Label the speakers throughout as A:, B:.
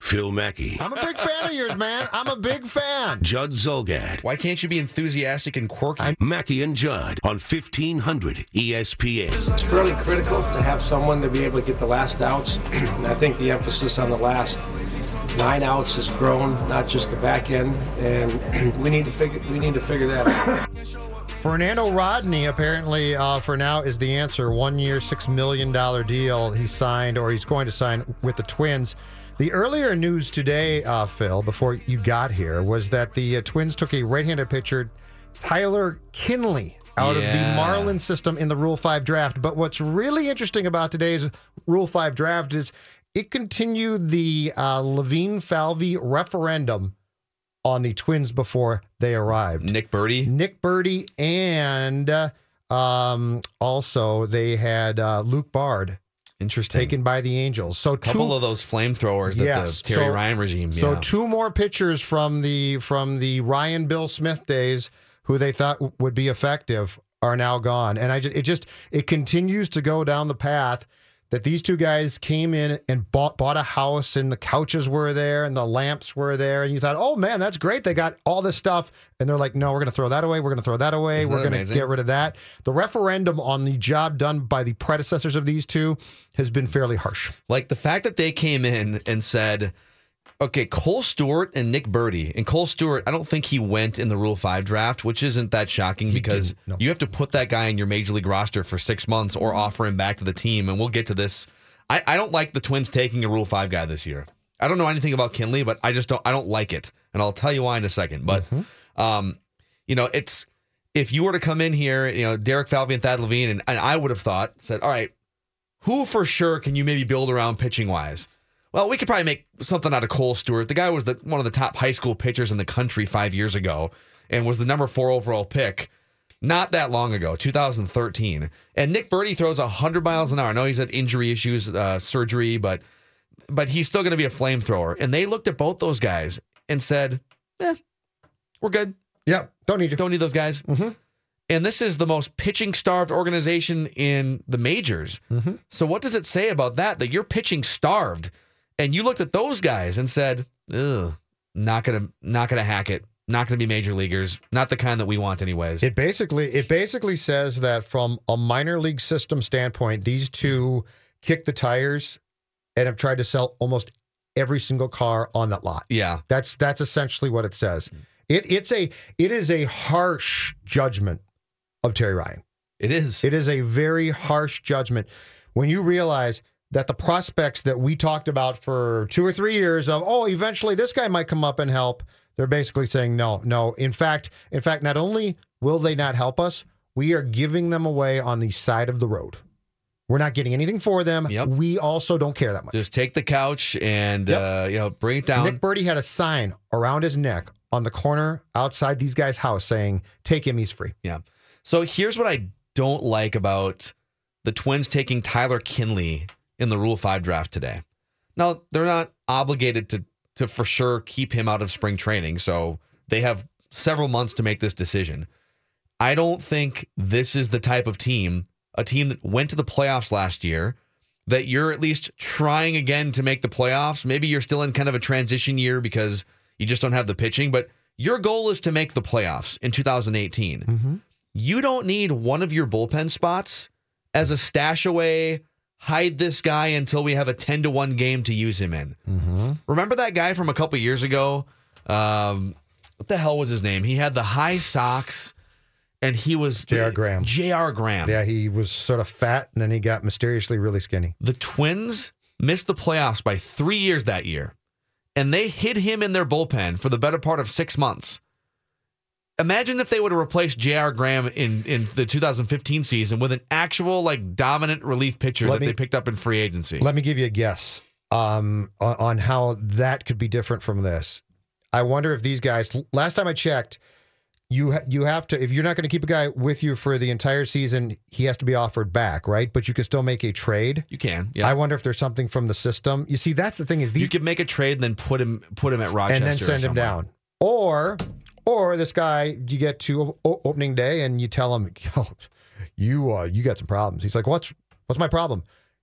A: Phil Mackey,
B: I'm a big fan of yours, man. I'm a big fan.
A: Judd Zulgad,
C: Why can't you be enthusiastic and quirky?
A: Mackey and Judd on E 1500 ESPN.
D: It's fairly critical to have someone to be able to get the last outs. and I think the emphasis on the last nine outs has grown, not just the back end. And we need to figure we need to figure that out.
B: Fernando Rodney apparently uh, for now is the answer. One year, six million dollar deal he signed or he's going to sign with the Twins. The earlier news today, uh, Phil, before you got here, was that the uh, Twins took a right-handed pitcher, Tyler Kinley, out of the
C: Yeah.
B: Marlin system in the Rule Five draft. But what's really interesting about today's Rule Five draft is it continued the uh, Levine Falvey referendum on the Twins before they arrived.
C: Nick Burdi.
B: Nick Burdi and uh, um, also they had uh, Luke Bard
C: Interesting.
B: taken by the Angels. So
C: a couple
B: two,
C: of those flamethrowers that
B: Yes,
C: the Terry
B: so-
C: Ryan regime.
B: so
C: yeah.
B: two more pitchers from the from the Ryan Bill Smith days who they thought w- would be effective are now gone. And I just it just it continues to go down the path that these two guys came in and bought bought a house and the couches were there and the lamps were there and you thought, "Oh man, that's great. They got all this stuff." And they're like, "No, we're going to throw that away. We're going to throw that away.
C: Isn't
B: we're going to get rid of that." The referendum on the job done by the predecessors of these two has been fairly harsh.
C: like the fact that they came in and said, okay, Kohl Stewart and Nick Burdi. And Kohl Stewart, I don't think he went in the Rule 5 draft, which isn't that shocking because
B: no.
C: you have to put that guy in your major league roster for six months or offer him back to the team. And we'll get to this. I, I don't like the Twins taking a Rule 5 guy this year. I don't know anything about Kinley, but I just don't I don't like it. And I'll tell you why in a second. But um, you know, it's if you were to come in here, you know, Derek Falvey and Thad Levine, and, and I would have thought, said, all right, who for sure can you maybe build around pitching wise? Well, we could probably make something out of Kohl Stewart. The guy was the, one of the top high school pitchers in the country five years ago and was the number four overall pick not that long ago, 2013. And Nick Burdi throws 100 miles an hour. I know he's had injury issues, uh, surgery, but but he's still going to be a flamethrower. And they looked at both those guys and said, eh, we're good.
B: Yeah, don't need you.
C: Don't need those guys.
B: Mhm.
C: And this is the most pitching starved organization in the majors.
B: Mhm.
C: So what does it say about that? That you're pitching starved, and you looked at those guys and said, "Ugh, not gonna, not gonna hack it. Not gonna be major leaguers. Not the kind that we want, anyways."
B: It basically it basically says that from a minor league system standpoint, these two kick the tires and have tried to sell almost every single car on that lot.
C: yeah,
B: That's that's essentially what it says. It it's a it is a harsh judgment of Terry Ryan.
C: it is.
B: It is a very harsh judgment when you realize that the prospects that we talked about for two or three years of oh eventually this guy might come up and help they're basically saying no no in fact in fact not only will they not help us we are giving them away on the side of the road we're not getting anything for them
C: Yep.
B: we also don't care that much
C: Just take the couch and
B: Yep.
C: uh, you know bring it down.
B: Nick Burdi had a sign around his neck on the corner outside these guys house saying take him he's free
C: Yeah. So here's what I don't like about the Twins taking Tyler Kinley in the Rule 5 draft today. Now, they're not obligated to to for sure keep him out of spring training, so they have several months to make this decision. I don't think this is the type of team, a team that went to the playoffs last year, that you're at least trying again to make the playoffs. Maybe you're still in kind of a transition year because you just don't have the pitching, but your goal is to make the playoffs in 2018 mm-hmm. you don't need one of your bullpen spots as a stash away, hide this guy until we have a 10 to 1 game to use him in.
B: mm-hmm.
C: Remember that guy from a couple years ago? Um, what the hell was his name? He had the high socks and he was
B: J.R. Graham.
C: J.R. Graham.
B: yeah he was sort of fat and then he got mysteriously really skinny
C: The Twins missed the playoffs by three years that year, and they hid him in their bullpen for the better part of six months. Imagine if they would have replaced J.R. Graham in, in the 2015 season with an actual like dominant relief pitcher
B: Let
C: that
B: me-
C: they picked up in free agency.
B: Let me give you a guess. um, on, on how that could be different from this. I wonder if these guys. Last time I checked, you ha- you have to if you're not going to keep a guy with you for the entire season, he has to be offered back, right? But you can still make a trade.
C: You can. Yeah.
B: I wonder if there's something from the system. You see, that's the thing is these.
C: you could make a trade and then put him put him at Rochester
B: and then send him down. Or or this guy you get to opening day and you tell him, Yo, you uh, you got some problems. He's like, what's what's my problem?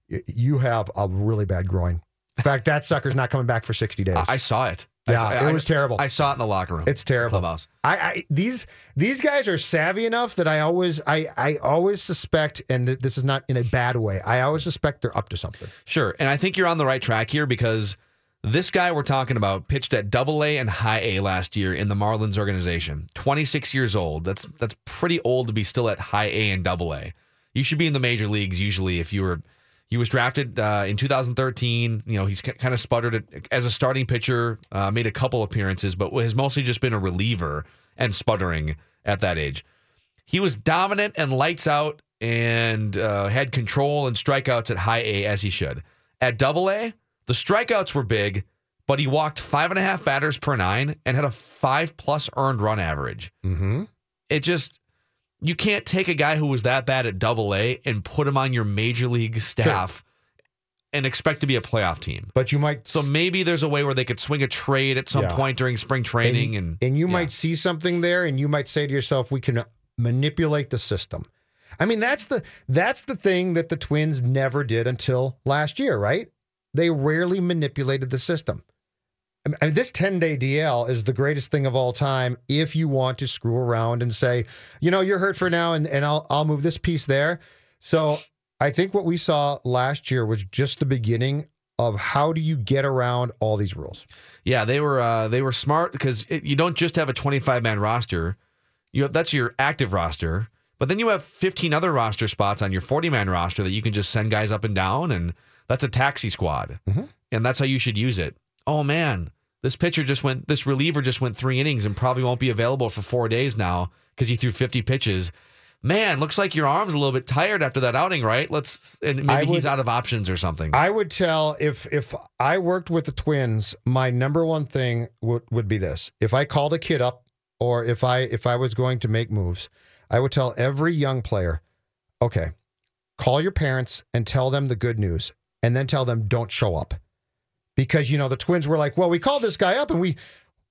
B: "Y- You have a really bad groin. In fact, that sucker's not coming back for sixty days.
C: I, I saw it.
B: Yeah,
C: saw-
B: it
C: I-
B: was terrible.
C: I saw it in the locker room.
B: It's terrible.
C: Clubhouse.
B: I, I these these guys are savvy enough that I always I I always suspect, and th- this is not in a bad way. I always suspect they're up to something.
C: Sure. And I think you're on the right track here because this guy we're talking about pitched at double A and high A last year in the Marlins organization. 26 years old. That's that's pretty old to be still at high A and double A. You should be in the major leagues usually if you were he was drafted uh, in 2013. You know, he's kind of sputtered as a starting pitcher, uh, made a couple appearances, but has mostly just been a reliever and sputtering at that age. He was dominant and lights out and uh, had control and strikeouts at high A as he should. At double A, the strikeouts were big, but he walked five and a half batters per nine and had a five plus earned run average.
B: Mm-hmm.
C: It just, you can't take a guy who was that bad at double A and put him on your major league staff and expect to be a playoff team.
B: But you might
C: So maybe there's a way where they could swing a trade at some
B: Yeah.
C: point during spring training and,
B: and you
C: yeah.
B: might see something there and you might say to yourself we can manipulate the system i mean that's the that's the thing that the twins never did until last year right they rarely manipulated the system I mean, this 10 day DL is the greatest thing of all time if you want to screw around and say, you know, you're hurt for now and, and I'll, I'll move this piece there. So I think what we saw last year was just the beginning of how do you get around all these rules.
C: Yeah, they were uh, they were smart because it, you don't just have a 25 man roster. You have, that's your active roster, but then you have 15 other roster spots on your 40 man roster that you can just send guys up and down, and that's a taxi squad, mm-hmm. and that's how you should use it. Oh man, this pitcher just went, this reliever just went three innings and probably won't be available for four days now because he threw 50 pitches. Man, looks like your arm's a little bit tired after that outing, right? Let's and maybe
B: I
C: he's out of options or something.
B: I would tell if if I worked with the twins, my number one thing would would be this: if I called a kid up, or if I if I was going to make moves, I would tell every young player, okay, call your parents and tell them the good news, and then tell them don't show up, because you know the twins were like, well, we called this guy up and we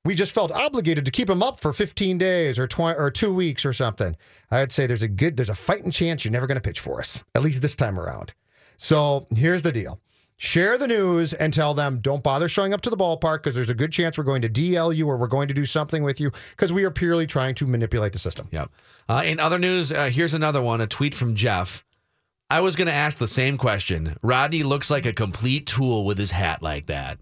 B: we just felt obligated to keep him up for 15 days or 20 or two weeks or something. I would say there's a good there's a fighting chance you're never going to pitch for us, at least this time around. So here's the deal. Share the news and tell them don't bother showing up to the ballpark because there's a good chance we're going to DL you or we're going to do something with you because we are purely trying to manipulate the system.
C: Yep. Uh, in other news, uh, here's another one a tweet from Jeff. I was going to ask the same question. Rodney looks like a complete tool with his hat like that.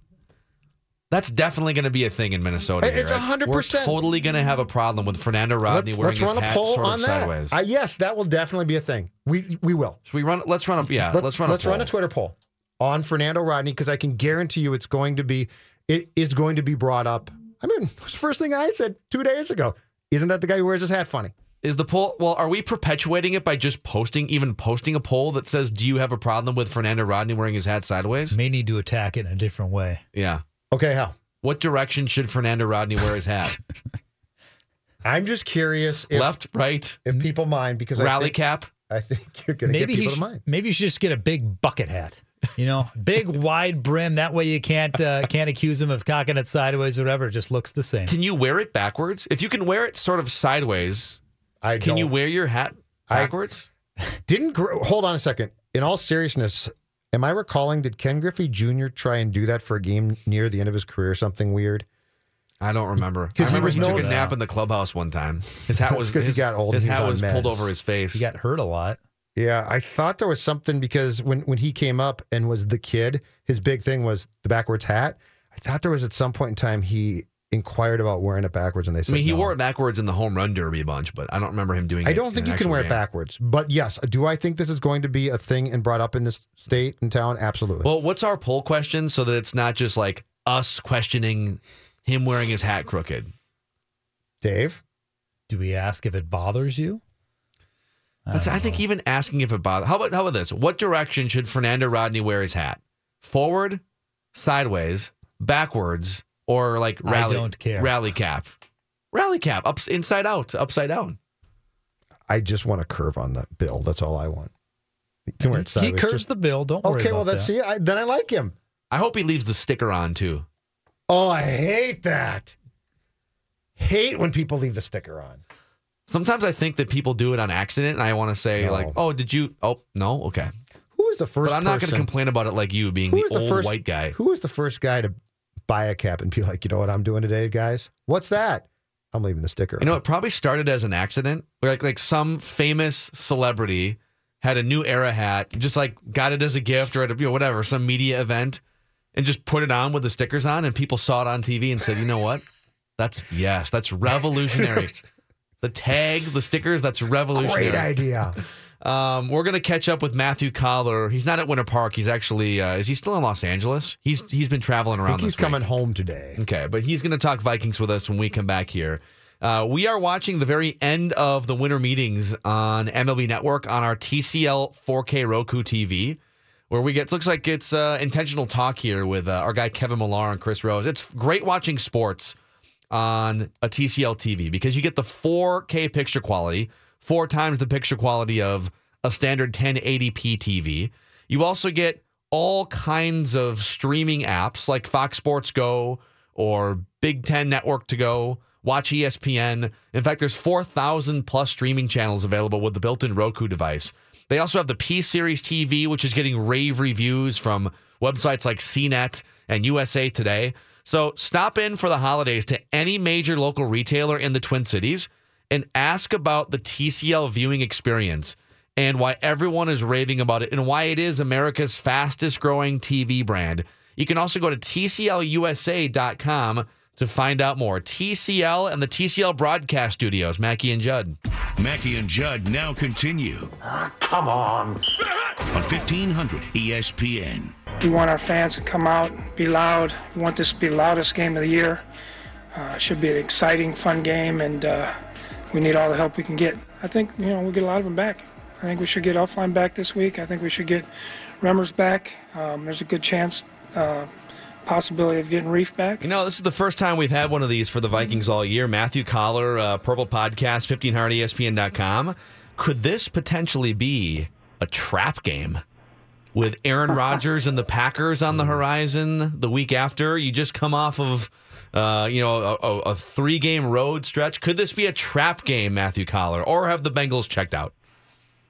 C: That's definitely going to be a thing in Minnesota.
B: It's
C: here.
B: 100%.
C: We're totally going to have a problem with Fernando Rodney
B: Let,
C: wearing his
B: run a
C: hat
B: poll
C: sort
B: on
C: of
B: that.
C: sideways.
B: Uh, yes, that will definitely be a thing. We we will.
C: Should we run? Let's run a yeah.
B: Let,
C: let's run.
B: Let's
C: a
B: run a. Twitter poll on Fernando Rodney because I can guarantee you it's going to be it is going to be brought up. I mean, it was the first thing I said two days ago. Isn't that the guy who wears his hat funny?
C: Is the poll? Well, are we perpetuating it by just posting, even posting a poll that says, "Do you have a problem with Fernando Rodney wearing his hat sideways?"
E: May need to attack it in a different way.
C: Yeah.
B: Okay, how?
C: What direction should Fernando Rodney wear his hat?
B: I'm just curious if
C: Left, right,
B: if people mind because I
C: rally
B: think,
C: cap.
B: I think you're going to get
E: Maybe he
B: people
E: sh-
B: to mind.
E: maybe you should just get a big bucket hat. You know, big wide brim. That way you can't uh, can't accuse him of cocking it sideways or whatever. It just looks the same.
C: Can you wear it backwards? If you can wear it sort of sideways,
B: I
C: can you
B: don't-
C: wear your hat
B: I-
C: backwards?
B: Didn't hold on a second. In all seriousness, am I recalling? Did Ken Griffey Jr. try and do that for a game near the end of his career? Something weird.
C: I don't remember. I
B: 'Cause he
C: remember
B: was
C: he, took a nap in the clubhouse one time. His hat was
B: because he got old
C: His
B: and he was
C: hat was pulled over his face.
E: He got hurt a lot.
B: Yeah, I thought there was something because when when he came up and was the kid, his big thing was the backwards hat. I thought there was at some point in time he inquired about wearing it backwards, and they said.
C: I
B: said
C: mean, he
B: no.
C: wore it backwards in the home run derby a bunch, but I don't remember him doing. It.
B: I
C: don't
B: think
C: an
B: you can
C: actual
B: wear it backwards, but yes, do I think this is going to be a thing and brought up in this state and town? Absolutely.
C: Well, what's our poll question so that it's not just like us questioning him wearing his hat crooked?
B: Dave,
E: Do we ask if it bothers you?
C: That's, I think even asking if it bothers. How about how about this? What direction should Fernando Rodney wear his hat? Forward, sideways, backwards, or like
E: I
C: rally
E: don't care.
C: rally cap. Rally cap, ups inside out, upside down.
B: I just want a curve on the bill. That's all I want. You can wear it
E: he
B: sideways.
E: curves
B: Just-
E: the bill. Don't worry
B: okay, well,
E: about
B: that's
E: that.
B: see, I, then I like him.
C: I hope he leaves the sticker on too.
B: Oh, I hate that. Hate when people leave the sticker on.
C: Sometimes I think that people do it on accident, and I want to say
B: No.
C: like, "Oh, did you? Oh, no, okay."
B: Who was the first?
C: But I'm not going to
B: person-
C: complain about it like you being the
B: the
C: old
B: first
C: white guy.
B: Who was the first guy to buy a cap and be like, you know what I'm doing today, guys? What's that? I'm leaving the sticker.
C: You know, it probably started as an accident. Like like some famous celebrity had a new era hat, just like got it as a gift or at a, you know, whatever, some media event, and just put it on with the stickers on, and people saw it on TV and said, "You know what? That's yes, that's revolutionary." the tag, the stickers, that's revolutionary.
B: Great idea.
C: Um, we're gonna catch up with Matthew Coller. He's not at Winter Park. He's actually uh, is he still in Los Angeles? He's he's been traveling around.
B: I think he's
C: week.
B: coming home today.
C: Okay, but he's going to talk Vikings with us when we come back here. Uh, we are watching the very end of the winter meetings on MLB Network on our TCL 4K Roku TV, where we get looks like it's uh, intentional talk here with uh, our guy Kevin Millar and Chris Rose. It's great watching sports on a TCL TV because you get the 4K picture quality, four times the picture quality of a standard 1080p TV. You also get all kinds of streaming apps like Fox Sports Go or Big Ten Network to go, watch ESPN. In fact, there's 4,000 plus streaming channels available with the built-in Roku device. They also have the P Series TV, which is getting rave reviews from websites like CNET and USA Today. So stop in for the holidays to any major local retailer in the Twin Cities and ask about the TCL viewing experience and why everyone is raving about it and why it is America's fastest growing TV brand. You can also go to TCLUSA.com to find out more. TCL and the TCL Broadcast Studios, Mackey and Judd.
A: Mackey and Judd now continue
F: Come on.
A: on 1500 ESPN.
G: We want our fans to come out, be loud. We want this to be the loudest game of the year. Uh, it should be an exciting, fun game, and uh, we need all the help we can get. I think you know we'll get a lot of them back. I think we should get Elflein back this week. I think we should get Remmers back. Um, there's a good chance, uh, possibility of getting Reiff back.
C: You know, this is the first time we've had one of these for the Vikings all year. Matthew Coller, uh, Purple Podcast, 1500ESPN.com. Could this potentially be a trap game with Aaron Rodgers and the Packers on the horizon the week after? You just come off of, uh, you know, a, a, three game road stretch. Could this be a trap game, Matthew Coller, or have the Bengals checked out?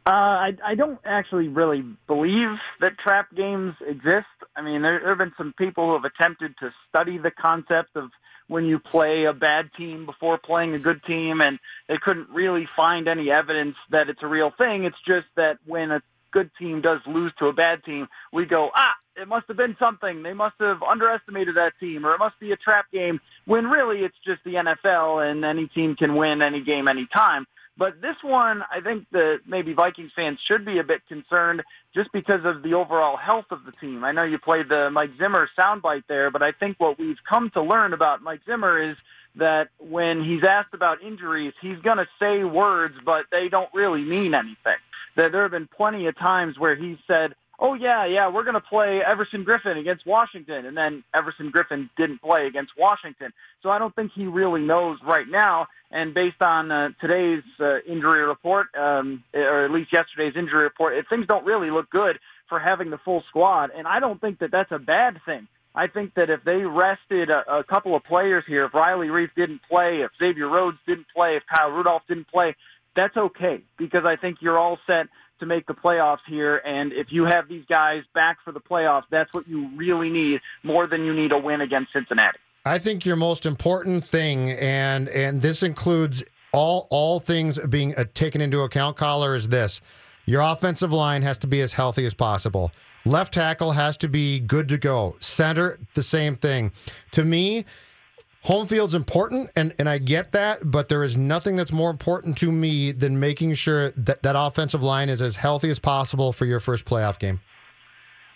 H: Uh, I, I don't actually really believe that trap games exist. I mean, there, there have been some people who have attempted to study the concept of when you play a bad team before playing a good team, and they couldn't really find any evidence that it's a real thing. It's just that when a good team does lose to a bad team, we go, ah, it must have been something. They must have underestimated that team, or it must be a trap game, when really it's just the NFL, and any team can win any game anytime. But this one, I think that maybe Vikings fans should be a bit concerned just because of the overall health of the team. I know you played the Mike Zimmer soundbite there, but I think what we've come to learn about Mike Zimmer is that when he's asked about injuries, he's going to say words, but they don't really mean anything. That there have been plenty of times where he said, oh yeah, yeah, we're going to play Everson Griffen against Washington, and then Everson Griffen didn't play against Washington. So I don't think he really knows right now. And based on uh, today's uh, injury report, um, or at least yesterday's injury report, it, things don't really look good for having the full squad. And I don't think that that's a bad thing. I think that if they rested a, a couple of players here, if Riley Reiff didn't play, if Xavier Rhodes didn't play, if Kyle Rudolph didn't play, that's okay because I think you're all set to make the playoffs here. And if you have these guys back for the playoffs, that's what you really need more than you need a win against Cincinnati.
B: I think your most important thing, and and this includes all all things being uh, taken into account, caller, is this: your offensive line has to be as healthy as possible. Left tackle has to be good to go. Center, the same thing. To me, home field's important, and and I get that, but there is nothing that's more important to me than making sure that that offensive line is as healthy as possible for your first playoff game.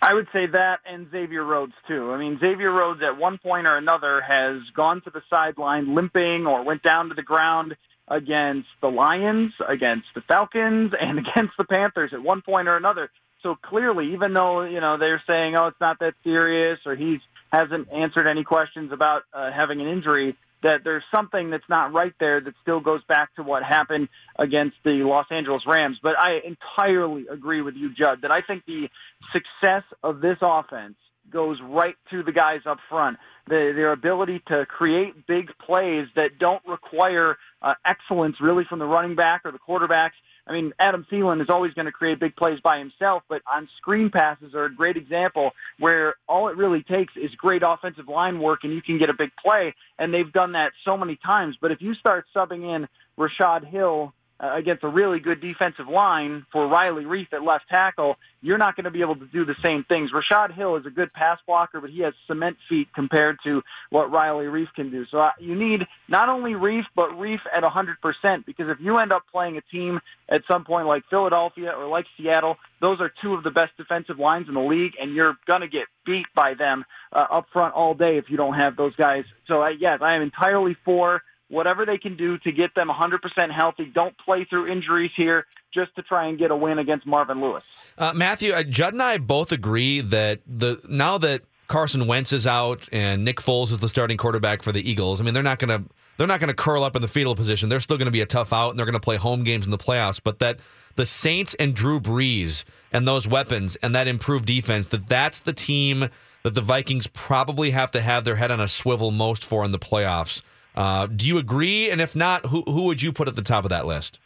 H: I would say that and Xavier Rhodes too. I mean, Xavier Rhodes at one point or another has gone to the sideline limping or went down to the ground against the Lions, against the Falcons, and against the Panthers at one point or another. So clearly, even though, you know, they're saying, oh, it's not that serious or he's hasn't answered any questions about uh, having an injury, that there's something that's not right there that still goes back to what happened against the Los Angeles Rams. But I entirely agree with you, Judd, that I think the success of this offense goes right to the guys up front. The, their ability to create big plays that don't require uh, excellence really from the running back or the quarterbacks. I mean, Adam Thielen is always going to create big plays by himself, but on screen passes are a great example where all it really takes is great offensive line work and you can get a big play. And they've done that so many times. But if you start subbing in Rashod Hill uh, against a really good defensive line for Riley Reiff at left tackle, you're not going to be able to do the same things. Rashod Hill is a good pass blocker, but he has cement feet compared to what Riley Reiff can do. So uh, you need not only Reiff, but Reiff at 100% because if you end up playing a team at some point like Philadelphia or like Seattle, those are two of the best defensive lines in the league, and you're going to get beat by them uh, up front all day if you don't have those guys. So, uh, yes, I am entirely for whatever they can do to get them 100% healthy. Don't play through injuries here just to try and get a win against Marvin Lewis.
C: Uh, Matthew, uh, Judd and I both agree that the now that Carson Wentz is out and Nick Foles is the starting quarterback for the Eagles. I mean, they're not going to they're not going to curl up in the fetal position. They're still going to be a tough out, and they're going to play home games in the playoffs. But that the Saints and Drew Brees and those weapons and that improved defense that that's the team that the Vikings probably have to have their head on a swivel most for in the playoffs. Uh, do you agree? And if not, who who would you put at the top of that list?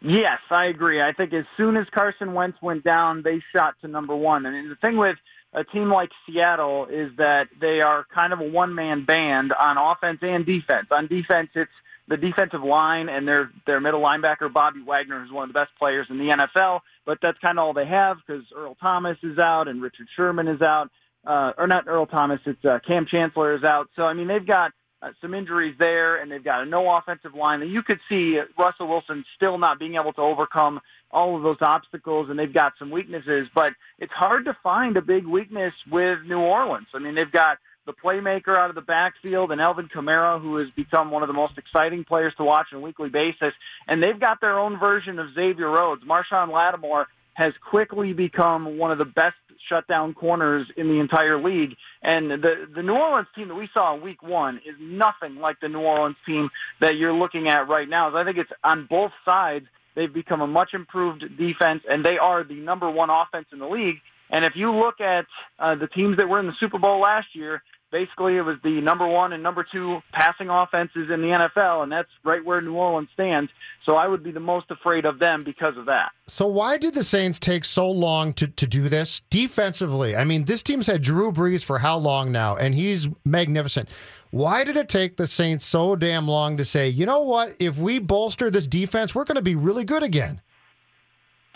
H: Yes, I agree. I think as soon as Carson Wentz went down, they shot to number one. And the thing with a team like Seattle is that they are kind of a one man band on offense and defense. On defense, it's the defensive line and their their middle linebacker Bobby Wagner, who's one of the best players in the NFL. But that's kind of all they have because Earl Thomas is out and Richard Sherman is out, uh, or not Earl Thomas. It's uh, Kam Chancellor is out. So I mean they've got uh, some injuries there, and they've got a no offensive line. And you could see Russell Wilson still not being able to overcome all of those obstacles, and they've got some weaknesses. But it's hard to find a big weakness with New Orleans. I mean, they've got the playmaker out of the backfield and Alvin Kamara, who has become one of the most exciting players to watch on a weekly basis. And they've got their own version of Xavier Rhodes. Marshon Lattimore has quickly become one of the best shutdown corners in the entire league. And the the New Orleans team that we saw in Week One is nothing like the New Orleans team that you're looking at right now. So I think it's on both sides. They've become a much improved defense, and they are the number one offense in the league. And if you look at uh, the teams that were in the Super Bowl last year, basically it was the number one and number two passing offenses in the NFL, and that's right where New Orleans stands. So I would be the most afraid of them because of that.
B: So why did the Saints take so long to, to do this defensively? I mean, this team's had Drew Brees for how long now, and he's magnificent. Why did it take the Saints so damn long to say, you know what, if we bolster this defense, we're going to be really good again?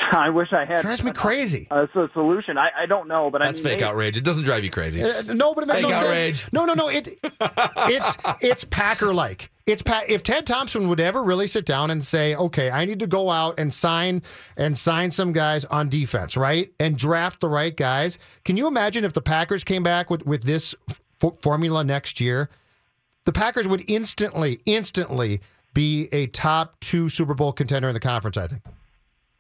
H: I wish I had.
B: Drives me crazy.
H: A, a solution. I, I don't know, but
C: That's
H: I mean,
C: fake
H: they-
C: outrage. It doesn't drive you crazy.
B: Uh, no, but it makes
C: Fake
B: no
C: outrage.
B: sense. No, no, no. It it's it's Packer like. It's pa- if Ted Thompson would ever really sit down and say, "Okay, I need to go out and sign and sign some guys on defense, right, and draft the right guys." Can you imagine if the Packers came back with with this f- formula next year? The Packers would instantly, instantly be a top two Super Bowl contender in the conference. I think.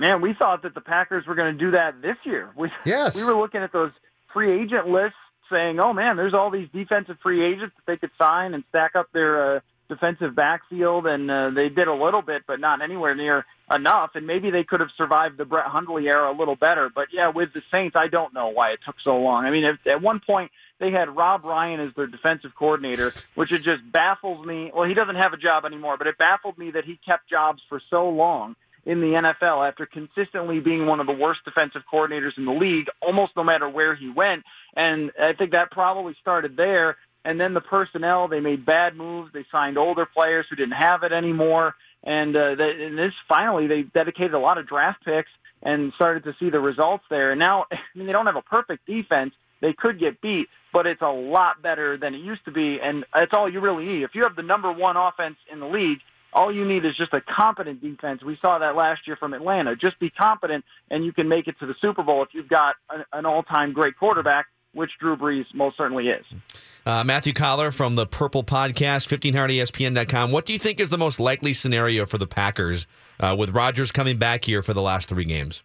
H: Man, we thought that the Packers were going to do that this year. We,
B: Yes.
H: we were looking at those free agent lists, saying, "Oh man, there's all these defensive free agents that they could sign and stack up their uh, defensive backfield." And uh, they did a little bit, but not anywhere near enough. And maybe they could have survived the Brett Hundley era a little better. But yeah, with the Saints, I don't know why it took so long. I mean, if, at one point they had Rob Ryan as their defensive coordinator, which it just baffles me. Well, he doesn't have a job anymore, but it baffled me that he kept jobs for so long in the NFL after consistently being one of the worst defensive coordinators in the league, almost no matter where he went. And I think that probably started there. And then the personnel, they made bad moves. They signed older players who didn't have it anymore. And, uh, they, and this finally, they dedicated a lot of draft picks and started to see the results there. And now, I mean, they don't have a perfect defense. They could get beat, but it's a lot better than it used to be. And that's all you really need. If you have the number one offense in the league, all you need is just a competent defense. We saw that last year from Atlanta. Just be competent, and you can make it to the Super Bowl if you've got an, all-time great quarterback, which Drew Brees most certainly is.
C: Uh, Matthew Coller from the Purple Podcast, E 1500ESPN.com. What do you think is the most likely scenario for the Packers uh, with Rodgers coming back here for the last three games?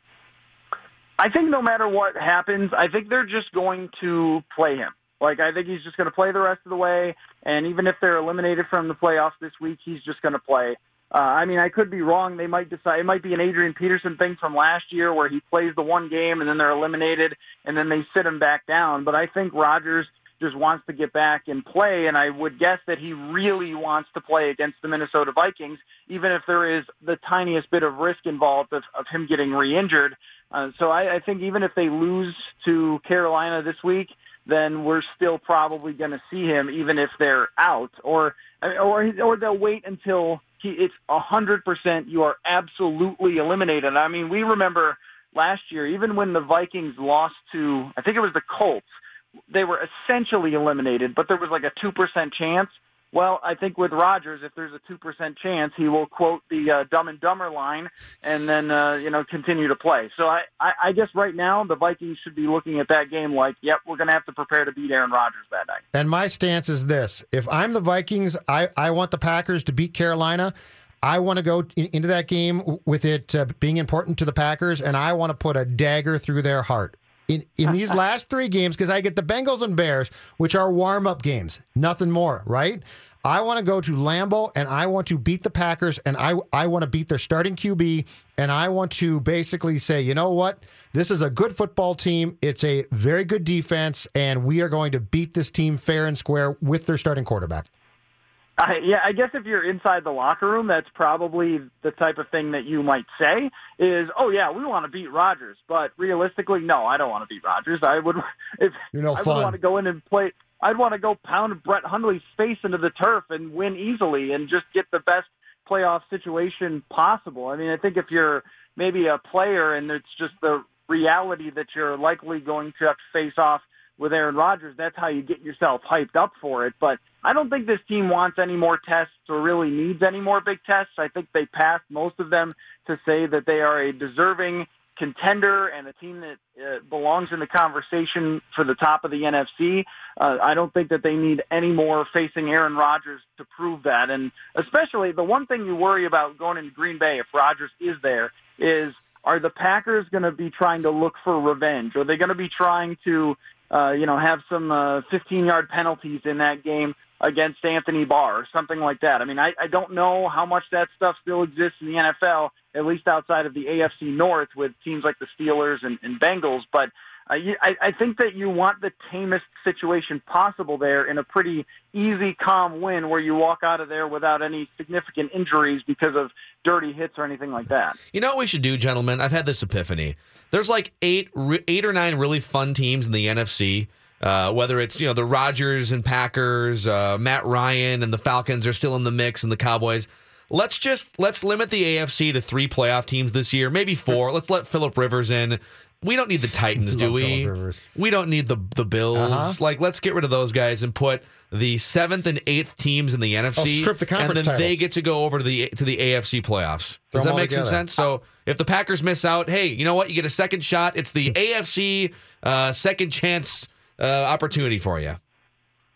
H: I think no matter what happens, I think they're just going to play him. Like I think he's just going to play the rest of the way, and even if they're eliminated from the playoffs this week, he's just going to play. Uh, I mean, I could be wrong. They might decide it might be an Adrian Peterson thing from last year where he plays the one game and then they're eliminated and then they sit him back down. But I think Rodgers just wants to get back and play, and I would guess that he really wants to play against the Minnesota Vikings, even if there is the tiniest bit of risk involved of, of him getting re-injured. Uh, so I, I think even if they lose to Carolina this week, then we're still probably going to see him, even if they're out, or or or they'll wait until he, it's a hundred percent. You are absolutely eliminated. I mean, we remember last year, even when the Vikings lost to, I think it was the Colts they were essentially eliminated, but there was like a 2% chance. Well, I think with Rodgers, if there's a 2% chance, he will quote the uh, Dumb and Dumber line and then, uh, you know, continue to play. So I, I, I guess right now the Vikings should be looking at that game like, yep, we're going to have to prepare to beat Aaron Rodgers that night.
B: And my stance is this if I'm the Vikings, I, I want the Packers to beat Carolina. I want to go into that game with it uh, being important to the Packers, and I want to put a dagger through their heart in, in these last three games because I get the Bengals and Bears, which are warm up games, nothing more, right? I want to go to Lambeau and I want to beat the Packers and I, I want to beat their starting QB and I want to basically say, you know what? This is a good football team. It's a very good defense, and we are going to beat this team fair and square with their starting quarterback.
H: I, yeah, I guess if you're inside the locker room, that's probably the type of thing that you might say is, "Oh yeah, we want to beat Rodgers," but realistically, no, I don't want to beat Rodgers. I would, if
B: You're no
H: I
B: fun.
H: would want to go in and play. I'd want to go pound Brett Hundley's face into the turf and win easily and just get the best playoff situation possible. I mean, I think if you're maybe a player and it's just the reality that you're likely going to have to face off with Aaron Rodgers, that's how you get yourself hyped up for it. But I don't think this team wants any more tests or really needs any more big tests. I think they passed most of them to say that they are a deserving contender and a team that uh, belongs in the conversation for the top of the NFC. Uh, I don't think that they need any more facing Aaron Rodgers to prove that. And especially the one thing you worry about going into Green Bay if Rodgers is there is are the Packers going to be trying to look for revenge? Are they going to be trying to, uh, you know, have some uh, 15-yard penalties in that game against Anthony Barr or something like that? I mean, I, I don't know how much that stuff still exists in the NFL, at least outside of the AFC North with teams like the Steelers and, and Bengals. But uh, I, I think that you want the tamest situation possible there in a pretty easy, calm win where you walk out of there without any significant injuries because of dirty hits or anything like that.
C: You know what we should do, gentlemen? I've had this epiphany. There's like eight, eight or nine really fun teams in the NFC. Uh, whether it's you know the Rodgers and Packers, uh, Matt Ryan and the Falcons are still in the mix, and the Cowboys. Let's just let's limit the AFC to three playoff teams this year, maybe four. Let's let Philip Rivers in. We don't need the Titans, do we? We don't need the the Bills.
B: Uh-huh.
C: Like, let's get rid of those guys and put the seventh and eighth teams in the NFC.
B: strip the conference
C: and then they get to go over to the to the AFC playoffs.
B: Throw
C: Does that
B: all
C: make some sense? So if the Packers miss out, hey, you know what? You get a second shot. It's the AFC uh, second chance uh, opportunity for you.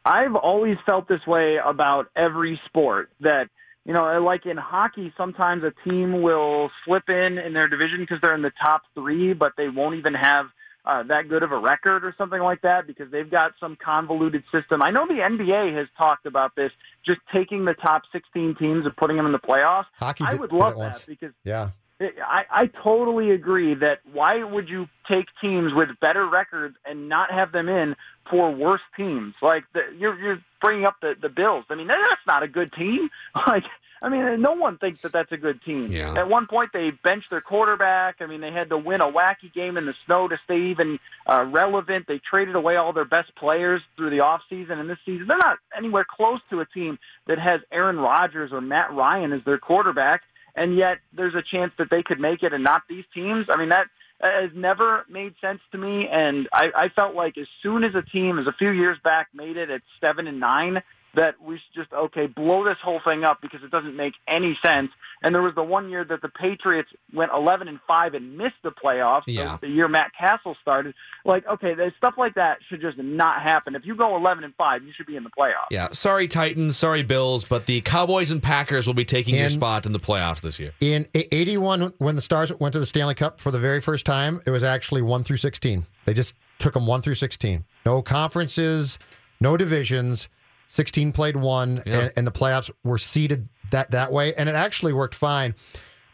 H: I've always felt this way about every sport that you know, like in hockey, sometimes a team will slip in in their division because they're in the top three, but they won't even have uh, that good of a record or something like that because they've got some convoluted system. I know the NBA has talked about this, just taking the top 16 teams and putting them in the playoffs.
B: Hockey
H: I would
B: did
H: love
B: it
H: that
B: once.
H: because
B: Yeah.
H: I, I totally agree that why would you take teams with better records and not have them in for worse teams? Like the, you're you're bringing up the the Bills. I mean that's not a good team. Like I mean no one thinks that that's a good team.
C: Yeah.
H: At one point they benched their quarterback. I mean they had to win a wacky game in the snow to stay even uh, relevant. They traded away all their best players through the off season and this season they're not anywhere close to a team that has Aaron Rodgers or Matt Ryan as their quarterback and yet there's a chance that they could make it and not these teams. I mean, that has never made sense to me. And I, I felt like as soon as a team, as a few years back, made it at seven and nine, that we should just okay blow this whole thing up because it doesn't make any sense. And there was the one year that the Patriots went eleven and five and missed the playoffs.
C: Yeah.
H: the year Matt Cassel started, like okay, stuff like that should just not happen. If you go eleven and five, you should be in the playoffs.
C: Yeah. Sorry, Titans. Sorry, Bills. But the Cowboys and Packers will be taking your spot in the playoffs this year.
B: In 81, when the Stars went to the Stanley Cup for the very first time, it was actually 1 through 16. They just took them 1 through 16. No conferences, no divisions. 16 played one,
C: Yeah.
B: and, and the playoffs were seeded that that way, and it actually worked fine.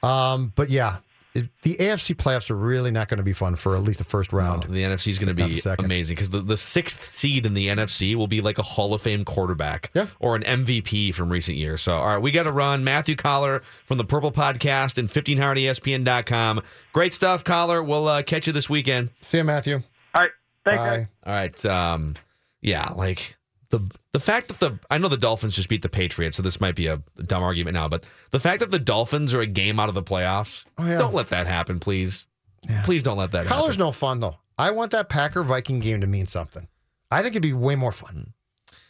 B: Um, but yeah, it, the AFC playoffs are really not going to be fun for at least the first round.
C: The NFC is going to be amazing because the, the sixth seed in the NFC will be like a Hall of Fame quarterback
B: Yeah.
C: or an MVP from recent years. So, all right, we got to run. Matthew Coller from the Purple Podcast and E 1500ESPN.com. Great stuff, Coller. We'll uh, catch you this weekend.
B: See you, Matthew.
H: All right. Thanks, guys.
B: Bye.
C: All right. Um, yeah, like the the fact that the I know the Dolphins just beat the Patriots, so this might be a dumb argument now, but the fact that the Dolphins are a game out of the playoffs,
B: Oh, yeah.
C: don't let that happen, please. Please don't let that
B: Collar's
C: happen.
B: Color's no fun though. I want that Packer Viking game to mean something. I think it'd be way more fun.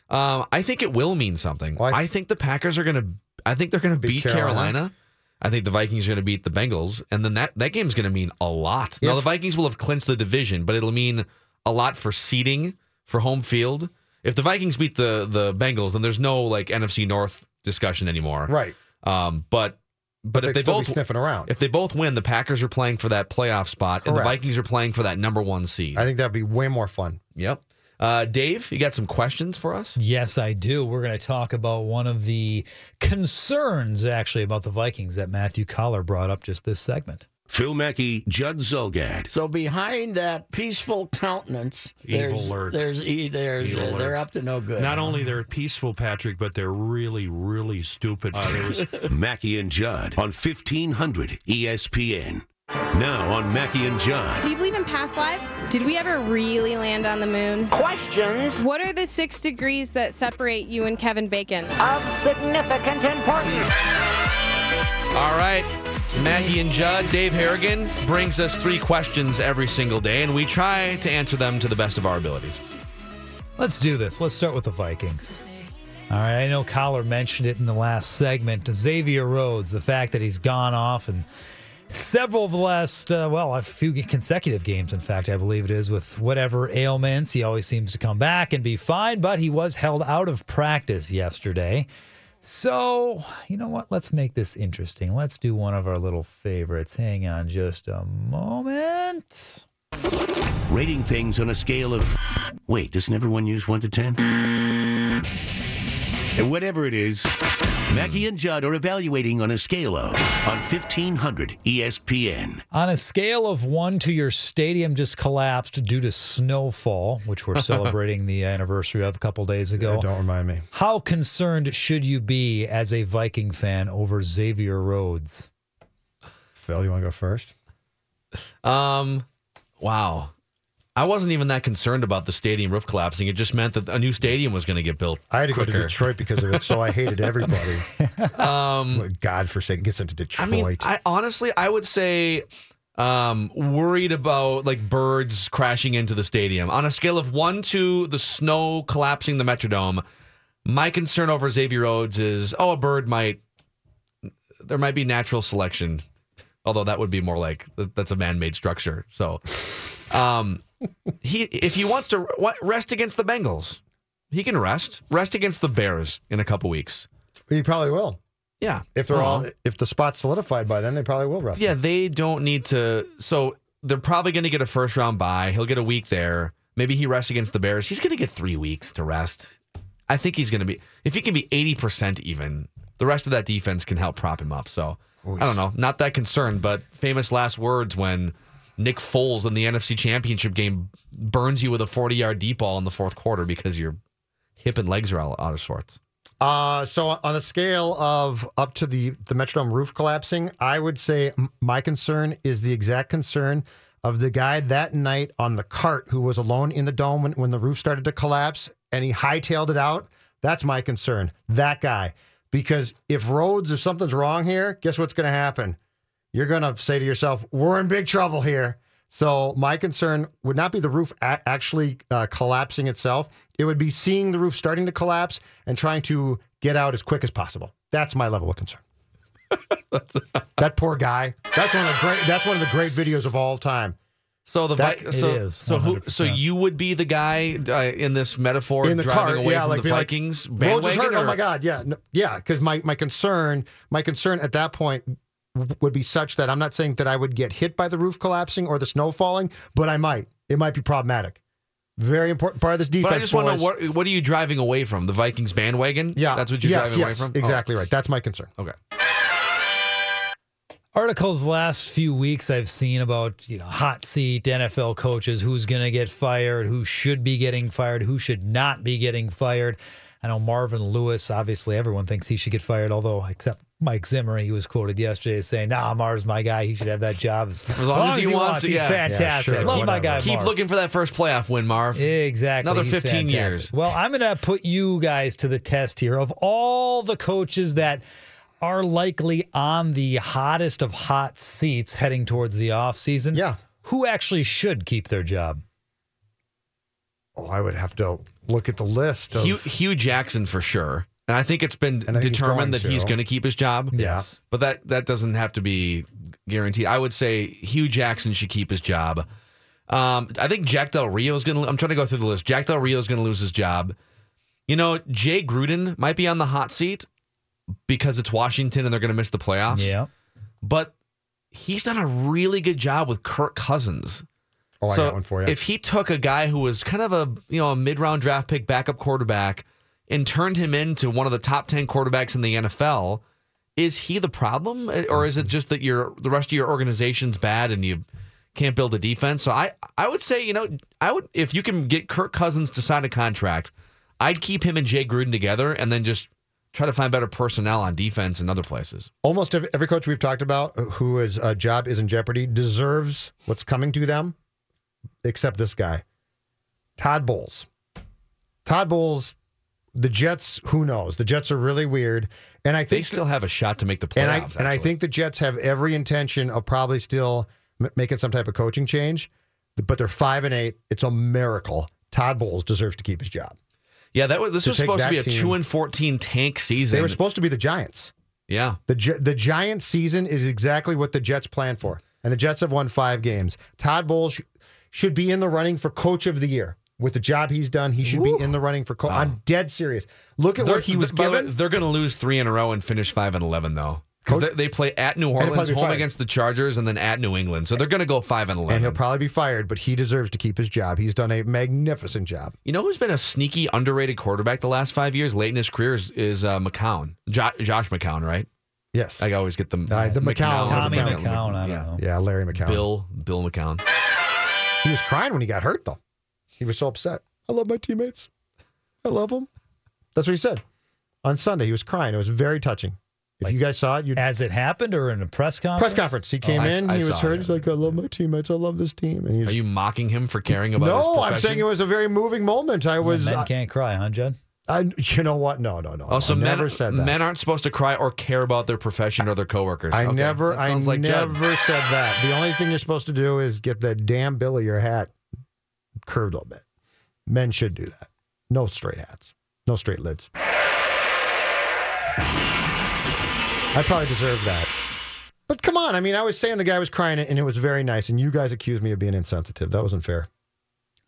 C: Um, I think it will mean something.
B: Well, I-
C: I think the Packers are going to. I think they're to beat
B: Beat
C: Carolina.
B: Carolina.
C: I think the Vikings are going to beat the Bengals, and then that that game's going to mean a lot. now the Vikings will have clinched the division, but it'll mean a lot for seeding for home field. If the Vikings beat the the Bengals, then there's no like NFC North discussion anymore.
B: Right.
C: Um, but but,
B: They'd
C: if they
B: still be
C: both
B: sniffing around.
C: if they both win, the Packers are playing for that playoff spot, and the Vikings are playing for that number one seed.
B: I think that'd be way more fun.
C: yep. Uh, Dave, you got some questions for us?
E: Yes, I do. We're going to talk about one of the concerns, actually, about the Vikings that Matthew Coller brought up just this segment.
A: Phil Mackey, Judd Zulgad.
F: So behind that peaceful countenance,
I: Evil
F: there's
I: lurks.
F: there's e- there's
I: Evil
F: uh, they're
I: lurks.
F: up to no good.
I: Not
F: huh?
I: only they're peaceful, Patrick, but they're really, really stupid. Uh, there was
A: Mackey and Judd on 1500 ESPN. Now on Mackey and Judd.
J: Do you believe in past lives? Did we ever really land on the moon?
F: questions
J: What are the six degrees that separate you and Kevin Bacon?
F: of significant importance.
C: All right. Mackey and Judd, Dave Harrigan brings us three questions every single day, and we try to answer them to the best of our abilities.
E: Let's do this. Let's start with the Vikings. All right, I know Coller mentioned it in the last segment. Xavier Rhodes, the fact that he's gone off and several of the last, uh, well, a few consecutive games, in fact, I believe it is, with whatever ailments. He always seems to come back and be fine, but he was held out of practice yesterday. So, you know what? Let's make this interesting. Let's do one of our little favorites. Hang on just a moment.
A: Rating things on a scale of. Wait, doesn't everyone use 1 to 10? And whatever it is, Mackey and Judd are evaluating on a scale of on E 1500 ESPN.
E: On a scale of one to your stadium just collapsed due to snowfall, which we're celebrating the anniversary of a couple days ago.
B: Yeah, don't remind me.
E: How concerned should you be as a Viking fan over Xavier Rhodes?
B: Phil, you want to go first?
C: Um, wow. I wasn't even that concerned about the stadium roof collapsing. It just meant that a new stadium was going to get built.
B: I had to go to. Detroit because of it, so I hated everybody.
C: Um,
B: God forsake gets into Detroit.
C: I mean, I honestly, I would say, um, worried about like birds crashing into the stadium on a scale of one to the snow collapsing the Metrodome. My concern over Xavier Rhodes is, oh, a bird might, there might be natural selection, although that would be more like that's a man-made structure. So, um, he if he wants to what, rest against the Bengals, he can rest. Rest against the Bears in a couple weeks.
B: he probably will.
C: Yeah,
B: If they're all
C: Uh-huh.
B: if the spot's solidified by then, they probably will rest.
C: Yeah, they don't need to. So they're probably going to get a first round bye. He'll get a week there. Maybe he rests against the Bears. He's going to get three weeks to rest. I think he's going to be, if he can be 80% even, the rest of that defense can help prop him up. So I don't know. Not that concerned, but famous last words when Nick Foles in the NFC Championship game burns you with a 40 yard deep ball in the fourth quarter because your hip and legs are all out of sorts.
B: Uh, so on a scale of up to the the Metrodome roof collapsing, I would say my concern is the exact concern of the guy that night on the cart who was alone in the dome when, when the roof started to collapse and he hightailed it out. That's my concern. That guy. Because if Rhodes, if something's wrong here, guess what's going to happen? You're going to say to yourself, we're in big trouble here. So my concern would not be the roof a- actually uh, collapsing itself. It would be seeing the roof starting to collapse and trying to get out as quick as possible. That's my level of concern. that poor guy. That's one of the great. That's one of the great videos of all time.
C: So the
B: That-
C: Vi- so
E: is,
C: so who so you would be the guy uh, in this metaphor
B: in the
C: driving
B: car,
C: away
B: yeah,
C: from
B: like
C: the
B: be like,
C: Vikings
B: Rhodes is
C: bandwagon.
B: hurt. Oh my god, yeah, no, yeah. Because my my concern, my concern at that point would be such that I'm not saying that I would get hit by the roof collapsing or the snow falling, but I might. It might be problematic. Very important part of this defense.
C: But I just want to know what, what are you driving away from? The Vikings bandwagon?
B: Yeah,
C: that's what you're
B: yes,
C: driving
B: yes,
C: away from. Oh,
B: Exactly right. That's my concern.
C: Okay.
E: Articles last few weeks I've seen about you know hot seat NFL coaches, who's going to get fired, who should be getting fired, who should not be getting fired. I know Marvin Lewis. Obviously, everyone thinks he should get fired. Although, except Mike Zimmer, he was quoted yesterday as saying, "Nah, Marv's my guy. He should have that job as,
C: As long, as he, wants,
E: He's
C: yeah.
E: fantastic.
B: Yeah, sure,
E: Love my guy.
C: Keep
E: Marv.
C: looking for that first playoff win, Marv.
E: Exactly.
C: Another
E: He's
C: 15
E: fantastic.
C: years.
E: Well, I'm going to put you guys to the test here. Of all the coaches that are likely on the hottest of hot seats heading towards the offseason,
B: Yeah.
E: who actually should keep their job?
B: Oh, I would have to look at the list. Of,
C: Hugh, Hue Jackson for sure. And I think it's been
B: And I think he's going
C: determined that he's going to keep his job.
B: Yeah.
C: But that that doesn't have to be guaranteed. I would say Hue Jackson should keep his job. Um, I think Jack Del Rio is going to. I'm trying to go through the list. Jack Del Rio is going to lose his job. You know, Jay Gruden might be on the hot seat because it's Washington and they're going to miss the playoffs.
E: Yeah.
C: But he's done a really good job with Kirk Cousins.
B: oh, I got one for you.
C: if he took a guy who was kind of a you know a mid round draft pick backup quarterback and turned him into one of the top ten quarterbacks in the NFL, is he the problem, or is it just that your the rest of your organization's bad and you can't build a defense? So I I would say you know I would if you can get Kirk Cousins to sign a contract, I'd keep him and Jay Gruden together and then just try to find better personnel on defense and other places.
B: Almost every, coach we've talked about who his uh, job is in jeopardy deserves what's coming to them, except this guy, Todd Bowles. Todd Bowles, the Jets. Who knows? The Jets are really weird, and I think They
C: still have a shot to make the playoffs.
B: and I and I think the Jets have every intention of probably still m- making some type of coaching change, but they're five and eight. It's a miracle. Todd Bowles deserves to keep his job.
C: yeah, that was this
B: to
C: was supposed to be a
B: team-
C: two and fourteen tank season.
B: They were supposed to be the Giants.
C: yeah.
B: The the Giants season is exactly what the Jets planned for, and the Jets have won five games. Todd Bowles should be in the running for Coach of the Year with the job he's done. He should be in the running for coach. I'm dead serious. Look at
C: They're-
B: what he was
C: by the way,
B: given.
C: they're going to lose three in a row and finish five and eleven though, because they, they play at New Orleans, home
B: fired.
C: against the Chargers, and then at New England. So they're going to go five and eleven.
B: and he'll probably be fired, but he deserves to keep his job. He's done a magnificent job.
C: you know who's been a sneaky, underrated quarterback the last five years, late in his career, is, is uh, McCown, jo- Josh McCown, right?
B: Yes.
C: I always get them.
B: Uh, the McCown.
E: Tommy
B: McCown.
E: McCown, I don't
C: Yeah.
E: know.
B: yeah, Larry McCown.
C: Bill Bill McCown.
B: He was crying when he got hurt, though. He was so upset. I love my teammates. I love them. That's what he said on Sunday. He was crying. It was very touching. If you guys saw it, you'd
E: As it happened or in a press conference?
B: press conference. He oh, came
C: I-
B: in.
C: I
B: he was
C: saw
B: hurt. He's like, "I love my teammates. I love this team." And he's
C: Are you mocking him for caring about?
B: no.
C: his
B: I'm saying it was a very moving moment. I was.
E: Men
B: I,
E: can't cry, huh, Judd?
B: I, you know what? No, no, no.
C: Oh, so
B: I
C: men,
B: never said that.
C: men aren't supposed to cry or care about their profession or their coworkers.
B: I
C: Okay,
B: never. I
C: sounds like Judd.
B: never said that. The only thing you're supposed to do is get the damn bill of your hat curved a little bit. Men should do that. No straight hats. No straight lids. I probably deserve that. But come on. I mean, I was saying the guy was crying and it was very nice, and you guys accused me of being insensitive. That wasn't fair.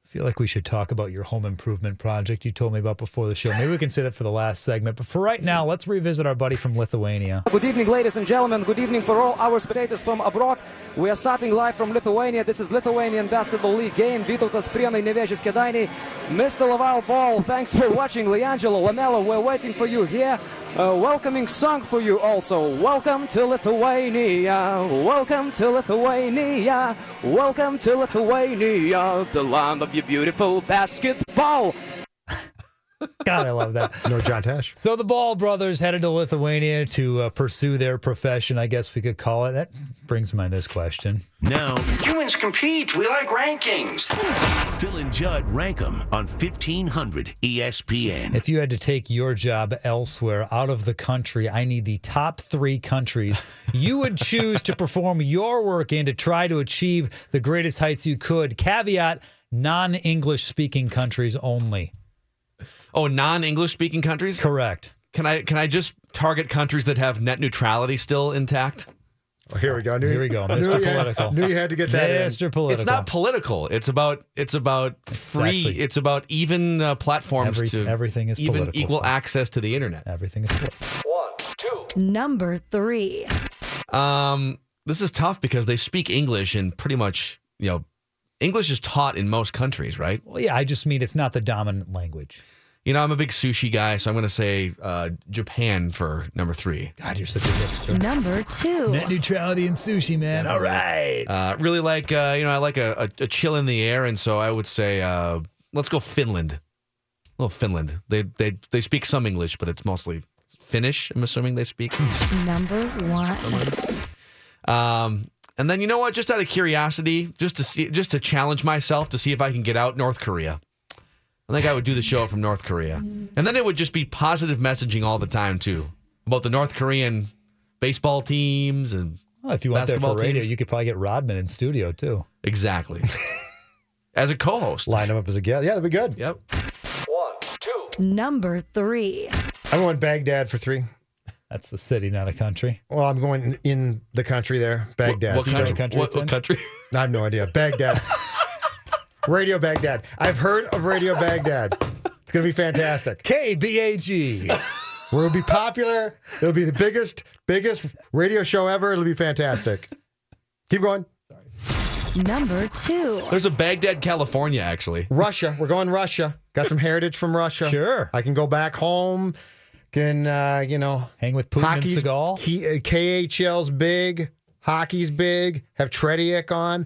E: Feel like we should talk about your home improvement project you told me about before the show. Maybe we can say that for the last segment. But for right now, let's revisit our buddy from Lithuania.
K: Good evening, ladies and gentlemen. Good evening for all our spectators from abroad. We are starting live from Lithuania. This is Lithuanian Basketball League game. Vytautas Prienai Nevėžis Kėdainiai. Mr. LaVar Ball, thanks for watching. LiAngelo LaMelo, we're waiting for you here. A welcoming song for you also. Welcome to Lithuania. Welcome to Lithuania. Welcome to Lithuania, the land of your beautiful basketball.
E: God, I love that.
B: No John Tesh.
E: So the Ball brothers headed to Lithuania to uh, pursue their profession, I guess we could call it. That brings to mind this question.
A: Now,
L: Humans compete. We like rankings.
A: Phil and Judd rank them on E 1500 ESPN.
E: If you had to take your job elsewhere out of the country, I need the top three countries you would choose to perform your work in to try to achieve the greatest heights you could. Caveat non English speaking countries only.
C: Oh, non-English speaking countries.
E: Correct.
C: Can I can I just target countries that have net neutrality still intact?
B: Oh, here we go. I knew
E: Here we go,
B: I knew
E: Mr.
B: you had-
E: Political.
B: Knew you had to get that in.
E: Mr. Political.
C: It's not political. It's about it's about free.
E: actually-
C: it's about even uh, platforms
E: Every-
C: to
E: everything is
C: even
E: political,
C: equal
E: Phil.
C: access to the internet.
E: Everything is. Political.
M: Number three.
C: Um, this is tough because they speak English in pretty much you know English is taught in most countries, right?
E: Well, yeah, I just mean it's not the dominant language.
C: You know, I'm a big sushi guy, so I'm going to say uh, Japan for number three.
E: God, you're such a hipster.
M: Number two.
E: Net neutrality and sushi, man. All right.
C: Uh, really like, uh, you know, I like a, a, a chill in the air, and so I would say, uh, let's go Finland. Well, Finland. They they they speak some English, but it's mostly Finnish. I'm assuming they speak.
M: Number one.
C: Um, and then you know what? Just out of curiosity, just to see, just to challenge myself to see if I can get out North Korea. I think I would do the show from North Korea, and then it would just be positive messaging all the time too about the North Korean baseball teams and
E: Well, if you went there for
C: basketball
E: radio,
C: teams.
E: you could probably get Rodman in studio too.
C: exactly as a co-host.
B: Line them up as a guest. Yeah, that'd be good.
C: Yep. One, two.
M: Number three.
B: I'm going Baghdad for three.
E: That's the city, not a country.
B: Well, I'm going in the country there, Baghdad.
C: What, what country?
E: country
C: what,
E: it's
C: what
E: in?
C: country?
B: I have no idea. Baghdad. Radio Baghdad. I've heard of Radio Baghdad. It's going to be fantastic.
E: KBAG.
B: We'll be popular. It'll be the biggest, biggest radio show ever. It'll be fantastic. Keep going.
M: Number two.
C: There's a Baghdad, California, actually.
B: Russia. We're going Russia. Got some heritage from Russia.
E: Sure.
B: I can go back home. Can uh, you know?
E: Hang with Putin and
B: hockey's-
E: Seagal.
B: K- uh, KHL's big. Hockey's big. Have Tretiak on.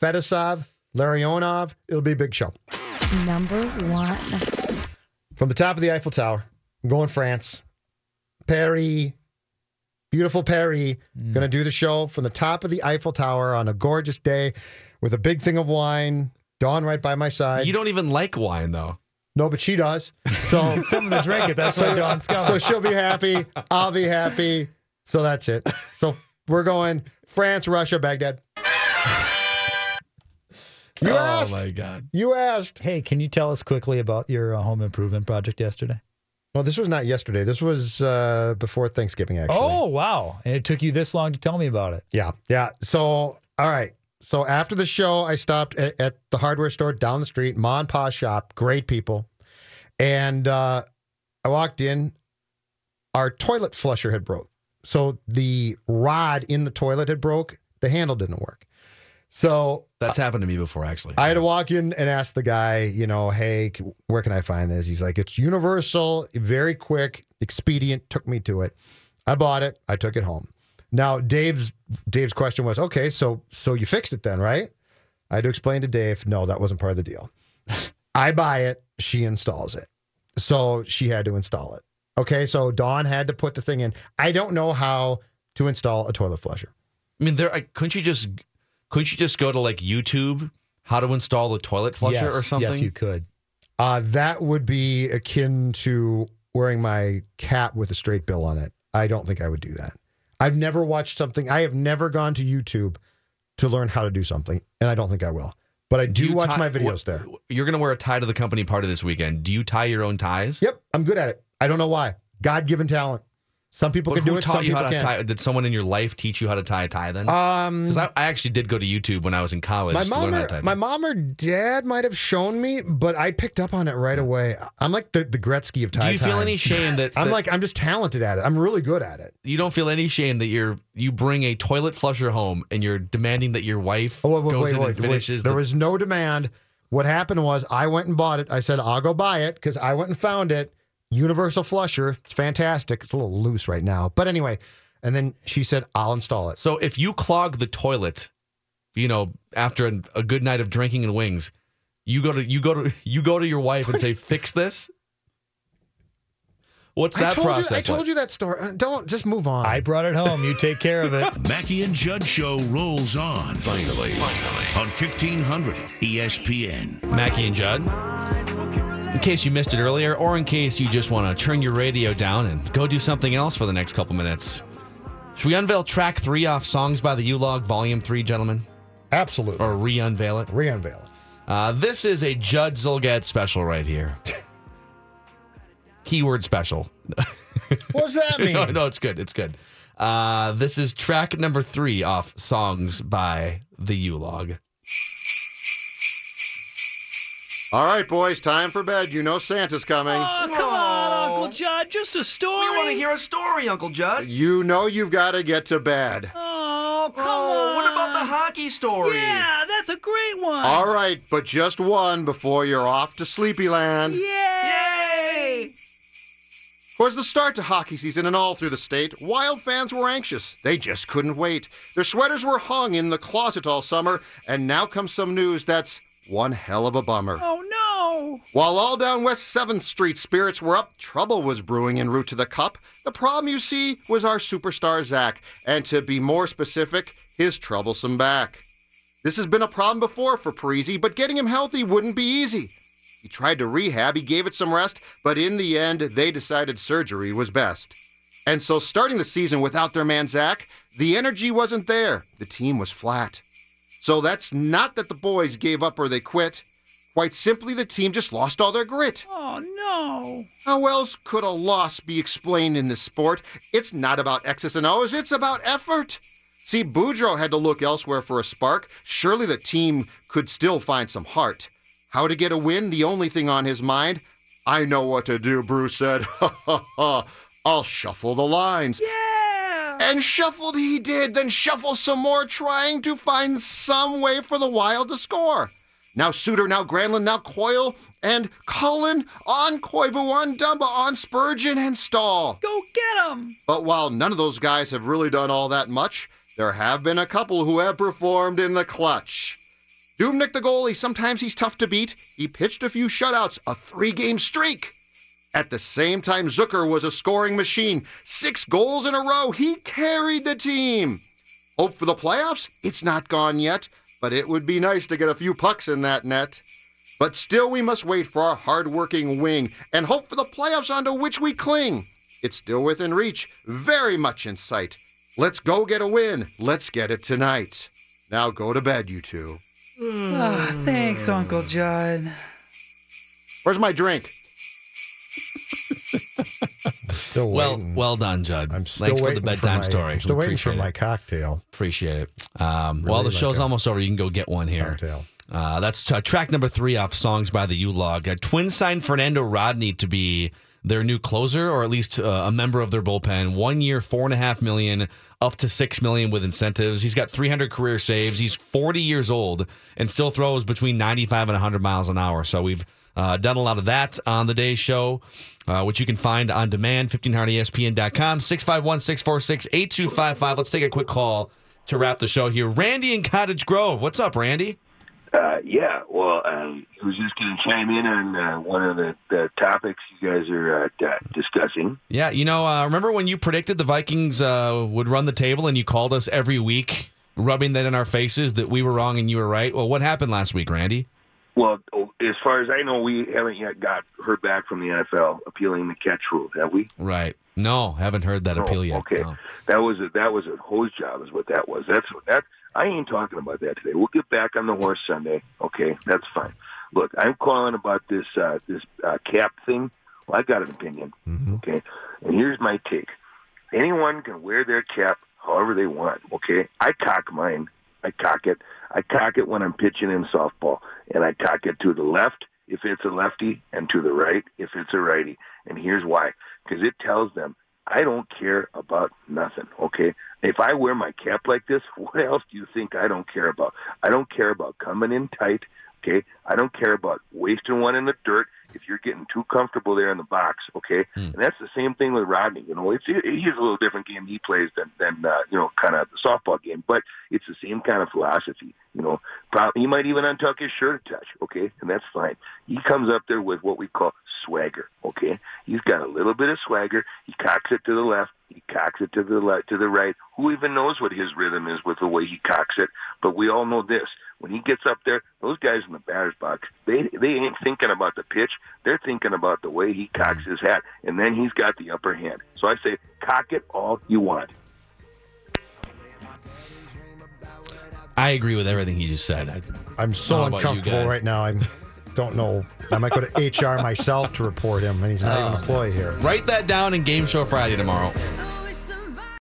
B: Fetisov. Larionov. It'll be a big show.
M: Number one.
B: From the top of the Eiffel Tower. I'm going France. Paris. Beautiful Paris. Going to do the show from the top of the Eiffel Tower on a gorgeous day with a big thing of wine. Dawn right by my side.
C: You don't even like wine, though.
B: No, but she does. So
E: Something to drink it. That's why Dawn's coming.
B: So she'll be happy. I'll be happy. So that's it. So we're going France, Russia, Baghdad. You
C: oh
B: asked.
C: my God.
B: You asked.
E: hey, can you tell us quickly about your uh, home improvement project yesterday?
B: Well, this was not yesterday. This was uh, before Thanksgiving, actually.
E: Oh, wow. And it took you this long to tell me about it.
B: Yeah. Yeah. So, all right. So after the show, I stopped at, at the hardware store down the street, Ma and Pa shop, great people. And uh, I walked in, our toilet flusher had broke. So the rod in the toilet had broke, the handle didn't work. So
C: That's happened to me before, actually.
B: I had to walk in and ask the guy, you know, hey, where can I find this? He's like, it's universal, very quick, expedient. Took me to it. I bought it. I took it home. Now, Dave's Dave's question was, okay, so so you fixed it then, right? I had to explain to Dave, no, that wasn't part of the deal. I buy it, she installs it. So she had to install it. Okay, so Dawn had to put the thing in. I don't know how to install a toilet flusher.
C: I mean, there. I, couldn't you just couldn't you just go to like YouTube how to install a toilet flusher
E: yes,
C: or something?
E: Yes, you could.
B: Uh, that would be akin to wearing my cap with a straight bill on it. I don't think I would do that. I've never watched something. I have never gone to YouTube to learn how to do something, and I don't think I will. But I do,
C: you
B: watch
C: tie-
B: my videos there.
C: You're gonna wear a tie to the company party this weekend. Do you tie your own ties?
B: Yep, I'm good at it. I don't know why. God given talent. Some people
C: But
B: can do it.
C: taught you how to
B: can't.
C: tie? Did someone in your life teach you how to tie a tie? Then,
B: Um,
C: because I, I actually did go to YouTube when I was in college
B: my
C: to
B: mom,
C: learn how to
B: or,
C: tie.
B: my mom or dad might have shown me, but I picked up on it right away. I'm like the, the Gretzky of tie
C: Do you feel
B: tying.
C: any shame that
B: I'm like I'm just talented at it. I'm really good at it.
C: you don't feel any shame that you're you bring a toilet flusher home and you're demanding that your wife
B: Oh, wait, wait,
C: goes
B: wait,
C: in
B: wait,
C: and finishes
B: There
C: the
B: was no demand. What happened was I went and bought it. I said, I'll go buy it because I went and found it. Universal flusher. It's fantastic. It's a little loose right now. But anyway, and then she said, I'll install it.
C: So if you clog the toilet, you know, after a, a good night of drinking and wings, you go to you go to you go to your wife and say, "Fix this." What's
B: I
C: that
B: told
C: process?
B: you I told
C: like?
B: you that story. Uh, Don't just move on.
E: I brought it home. You take care of it.
A: Mackey and Judd Show rolls on. Finally, finally on 1500 ESPN.
C: Mackey and Judd. In case you missed it earlier, or in case you just want to turn your radio down and go do something else for the next couple minutes, should we unveil track three off Songs by the U Log, Volume Three, gentlemen?
B: Absolutely.
C: Or re-unveil it?
B: Re-unveil it.
C: Uh, this is a Judd Zulgad special right here. Keyword special.
B: What does that mean?
C: no, no, it's good. It's good. Uh, this is track number three off Songs by the U Log.
B: All right, boys, time for bed. You know Santa's coming.
I: Oh, come on, Uncle Judd. Just a story.
C: We want to hear a story, Uncle Judd.
B: You know you've got to get to bed.
I: Oh, come
C: Oh,
I: on.
C: what about the hockey story?
I: Yeah, that's
E: That's a great one.
B: All right, but just one before you're off to Sleepyland.
E: Yay! Yay!
B: Was the start to hockey season and all through the state, Wild fans were anxious. They just couldn't wait. Their sweaters were hung in the closet all summer, and now comes some news that's one hell of a bummer.
E: Oh no!
B: While all down West 7th Street spirits were up, trouble was brewing en route to the cup. The problem, you see, was our superstar Zach, and to be more specific, his troublesome back. This has been a problem before for Parise, but getting him healthy wouldn't be easy. He tried to rehab, he gave it some rest, but in the end, they decided surgery was best. And so, starting the season without their man Zach, the energy wasn't there. The team was flat. So, that's not that the boys gave up or they quit. Quite simply, the team just lost all their grit.
E: Oh no!
B: How else could a loss be explained in this sport? It's not about X's and O's, it's about effort. See, Boudreau had to look elsewhere for a spark. Surely the team could still find some heart. How to get a win? The only thing on his mind? I know what to do, Bruce said. Ha ha ha. I'll shuffle the lines.
E: Yeah!
B: And shuffled he did, then shuffle some more, trying to find some way for the Wild to score. Now Suter, now Granlund, now Coyle, and Cullen on Koivu, on Dumba, on Spurgeon, and Staal.
E: Go get him!
B: But while none of those guys have really done all that much, there have been a couple who have performed in the clutch. Dubnyk, the goalie, sometimes he's tough to beat. He pitched a few shutouts, a three game streak. At the same time, Zucker was a scoring machine. Six goals in a row. He carried the team. Hope for the playoffs? It's not gone yet, but it would be nice to get a few pucks in that net. But still, we must wait for our hard-working wing and hope for the playoffs onto which we cling. It's still within reach, very much in sight. Let's go get a win. Let's get it tonight. Now go to bed, you two.
E: Ah, thanks, Uncle Judd.
B: Where's my drink?
N: Still
C: Well,
N: waiting.
C: well done, Judd.
N: I'm still
C: Thanks for the
N: waiting
C: bedtime
N: my,
C: story.
N: I'm still waiting for
C: Appreciate
N: my
C: it.
N: cocktail.
C: Appreciate it. Um, well,
N: Really
C: the show's
N: like a
C: almost over. You can go get one here.
N: Cocktail.
C: Uh, that's uh, track number three off Songs by the U Log. Uh, Twin signed Fernando Rodney to be their new closer, or at least uh, a member of their bullpen. One year, four and a half million, up to six million with incentives. He's got 300 career saves. He's 40 years old and still throws between 95 and 100 miles an hour. So we've uh, done a lot of that on the day show, uh, which you can find on demand, E 1500ESPN.com, 651 646 8255. Let's take a quick call to wrap the show here. Randy in Cottage Grove. What's up, Randy?
O: Uh, yeah, well, um, I was just going to chime in on uh, one of the, the topics you guys are uh, discussing.
C: Yeah, you know, uh, remember when you predicted the Vikings uh, would run the table and you called us every week, rubbing that in our faces that we were wrong and you were right? Well, what happened last week, Randy?
O: Well, as far as I know, we haven't yet got heard back from the NFL appealing the catch rule, have we?
C: Right. No, haven't heard that appeal yet.
O: Okay,
C: No.
O: that was a, that was a hose job, is what that was. That's what that. I ain't talking about that today. We'll get back on the horse Sunday. Okay, that's fine. Look, I'm calling about this uh, this uh, cap thing. Well, I got an opinion. Okay, and here's my take. Anyone can wear their cap however they want. Okay, I cock mine. I cock it. I cock it when I'm pitching in softball, and I cock it to the left if it's a lefty, and to the right if it's a righty. And here's why: because it tells them I don't care about nothing. Okay, if I wear my cap like this, what else do you think I don't care about? I don't care about coming in tight. Okay, I don't care about wasting one in the dirt if you're getting too comfortable there in the box. Okay, and that's the same thing with Rodney. You know, it's he's a little different game he plays than than uh, you know kind of the softball game, but it's the same kind of philosophy. You know, Probably, he might even untuck his shirt a touch. Okay, and that's fine. He comes up there with what we call swagger. Okay, he's got a little bit of swagger. He cocks it to the left. He cocks it to the left, to the right. Who even knows what his rhythm is with the way he cocks it? But we all know this: when he gets up there, those guys in the batter's box, they they ain't thinking about the pitch. They're thinking about the way he cocks his hat, and then he's got the upper hand. So I say, cock it all you want.
C: I agree with everything he just said. I,
N: I'm so
C: How about you
N: uncomfortable right now. I don't know. I might go to HR myself to report him, and he's not even oh, an employee here.
C: Write that down in Game Show Friday tomorrow.